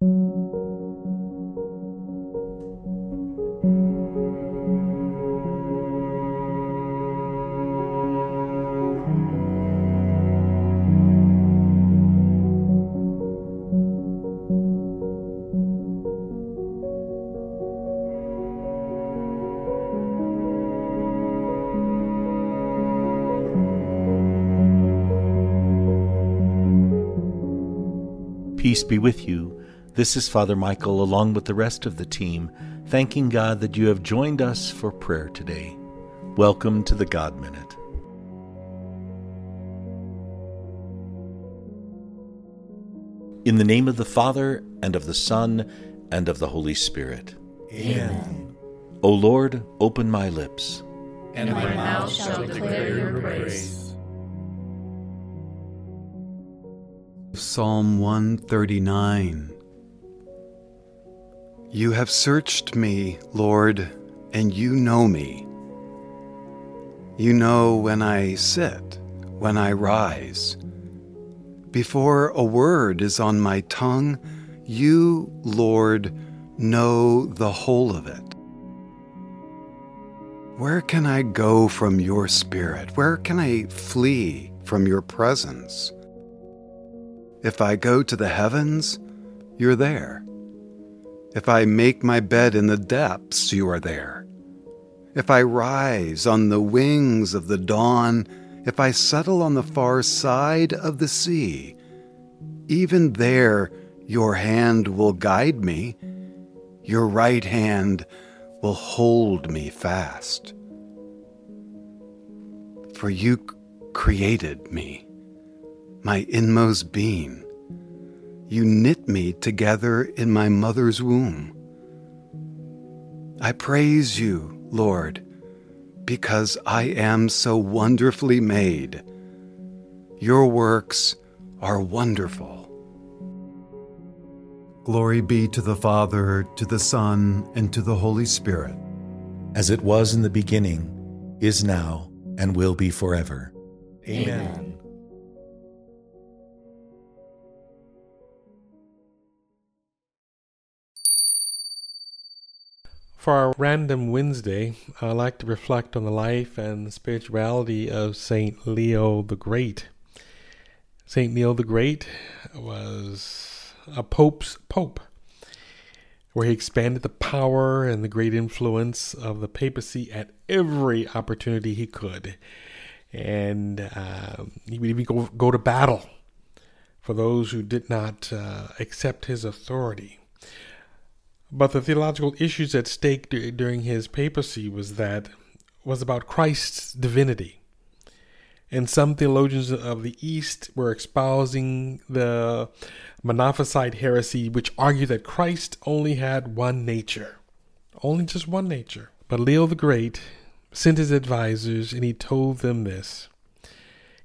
Peace be with you. This is Father Michael, along with the rest of the team, thanking God that you have joined us for prayer today. Welcome to the God Minute. In the name of the Father, and of the Son, and of the Holy Spirit. Amen. O Lord, open my lips, and my mouth shall declare your praise. Psalm 139 You have searched me, Lord, and you know me. You know when I sit, when I rise. Before a word is on my tongue, you, Lord, know the whole of it. Where can I go from your spirit? Where can I flee from your presence? If I go to the heavens, you're there. If I make my bed in the depths, you are there. If I rise on the wings of the dawn, if I settle on the far side of the sea, even there your hand will guide me, your right hand will hold me fast. For you created me my inmost being. You knit me together in my mother's womb. I praise you, Lord, because I am so wonderfully made. Your works are wonderful. Glory be to the Father, to the Son, and to the Holy Spirit. as it was in the beginning, is now, and will be forever. Amen. For our random Wednesday, I'd like to reflect on the life and spirituality of Saint Leo the Great. Saint Leo the Great was a pope's pope, where he expanded the power and the great influence of the papacy at every opportunity he could. And uh, he would even go, go to battle for those who did not uh, accept his authority. But the theological issues at stake d- during his papacy was that was about Christ's divinity. And some theologians of the East were espousing the Monophysite heresy, which argued that Christ only had one nature, only just one nature. But Leo the Great sent his advisors and he told them this.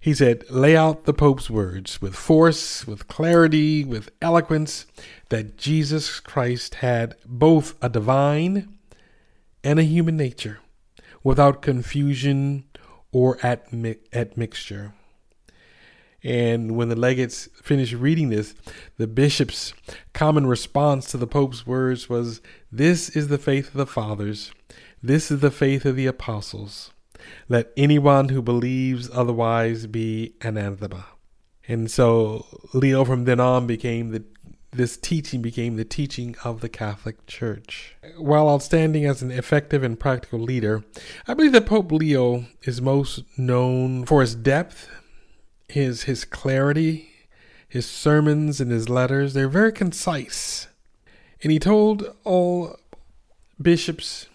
He said, Lay out the Pope's words with force, with clarity, with eloquence, that Jesus Christ had both a divine and a human nature, without confusion or admixture. And when the legates finished reading this, the bishop's common response to the Pope's words was, This is the faith of the fathers, this is the faith of the apostles. Let anyone who believes otherwise be anathema. And so Leo from then on became the this teaching became the teaching of the Catholic Church. While outstanding as an effective and practical leader, I believe that Pope Leo is most known for his depth, his his clarity, his sermons and his letters. They're very concise. And he told all bishops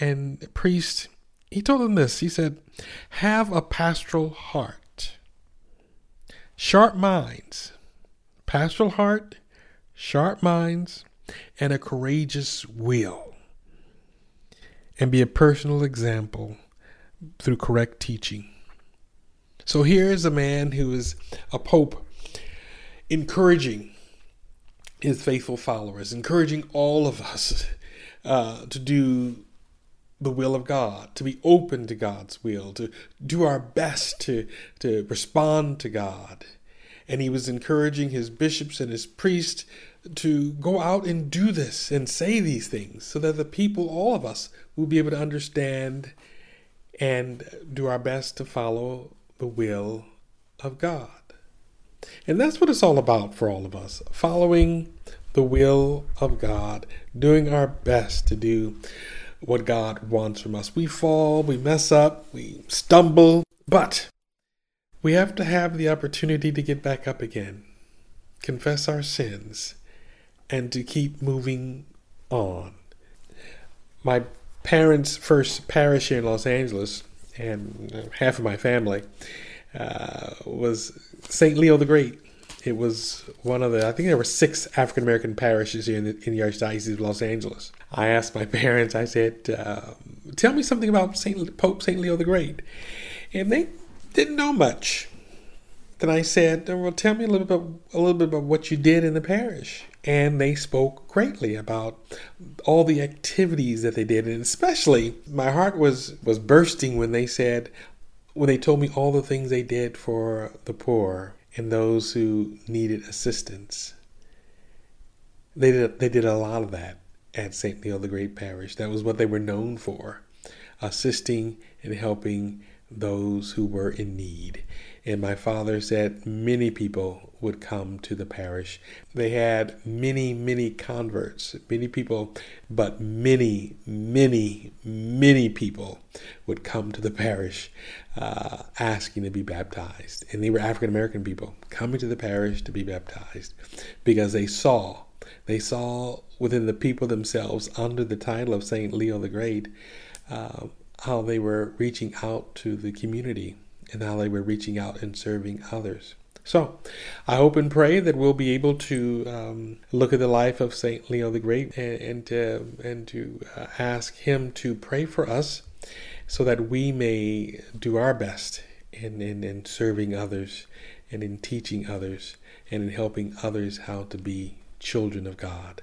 and priests, he told them this. He said, Have a pastoral heart, sharp minds, pastoral heart, sharp minds, and a courageous will, and be a personal example through correct teaching. So here is a man who is a pope encouraging his faithful followers, encouraging all of us uh, to do the will of God, to be open to God's will, to do our best to, to respond to God. And he was encouraging his bishops and his priests to go out and do this and say these things so that the people, all of us, will be able to understand and do our best to follow the will of God. And that's what it's all about for all of us following the will of God, doing our best to do what God wants from us. We fall, we mess up, we stumble, but we have to have the opportunity to get back up again, confess our sins, and to keep moving on. My parents' first parish here in Los Angeles, and half of my family, uh, was St. Leo the Great. It was one of the, I think there were six African American parishes here in the, in the Archdiocese of Los Angeles. I asked my parents, I said, uh, tell me something about Saint Pope St. Leo the Great. And they didn't know much. Then I said, well, tell me a little bit, a little bit about what you did in the parish. And they spoke greatly about all the activities that they did, and especially my heart was was bursting when they said, when they told me all the things they did for the poor and those who needed assistance. They did, they did a lot of that at St. Leo the Great Parish. That was what they were known for, assisting and helping those who were in need. And my father said many people would come to the parish. They had many, many converts, many people, but many, many, many people would come to the parish uh, asking to be baptized. And they were African American people coming to the parish to be baptized because they saw, they saw within the people themselves under the title of Saint Leo the Great uh, how they were reaching out to the community and how they were reaching out and serving others. So, I hope and pray that we'll be able to um, look at the life of Saint Leo the Great and, and to, and to uh, ask him to pray for us, so that we may do our best in, in, in serving others and in teaching others and in helping others how to be children of God.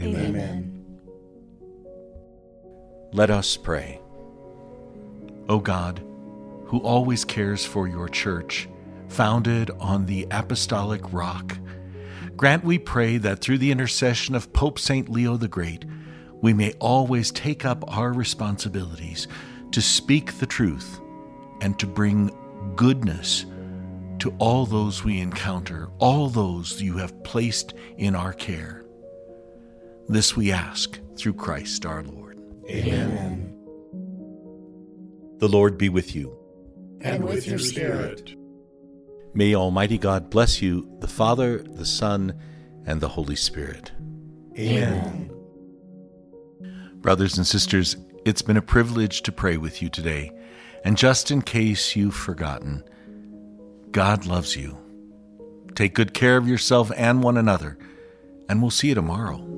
Amen. Let us pray. O God, who always cares for your church, founded on the apostolic rock, grant, we pray, that through the intercession of Pope St. Leo the Great, we may always take up our responsibilities to speak the truth and to bring goodness to all those we encounter, all those you have placed in our care. This we ask through Christ our Lord. Amen. The Lord be with you. And with your spirit. May Almighty God bless you, the Father, the Son, and the Holy Spirit. Amen. Brothers and sisters, it's been a privilege to pray with you today. And just in case you've forgotten, God loves you. Take good care of yourself and one another, and we'll see you tomorrow.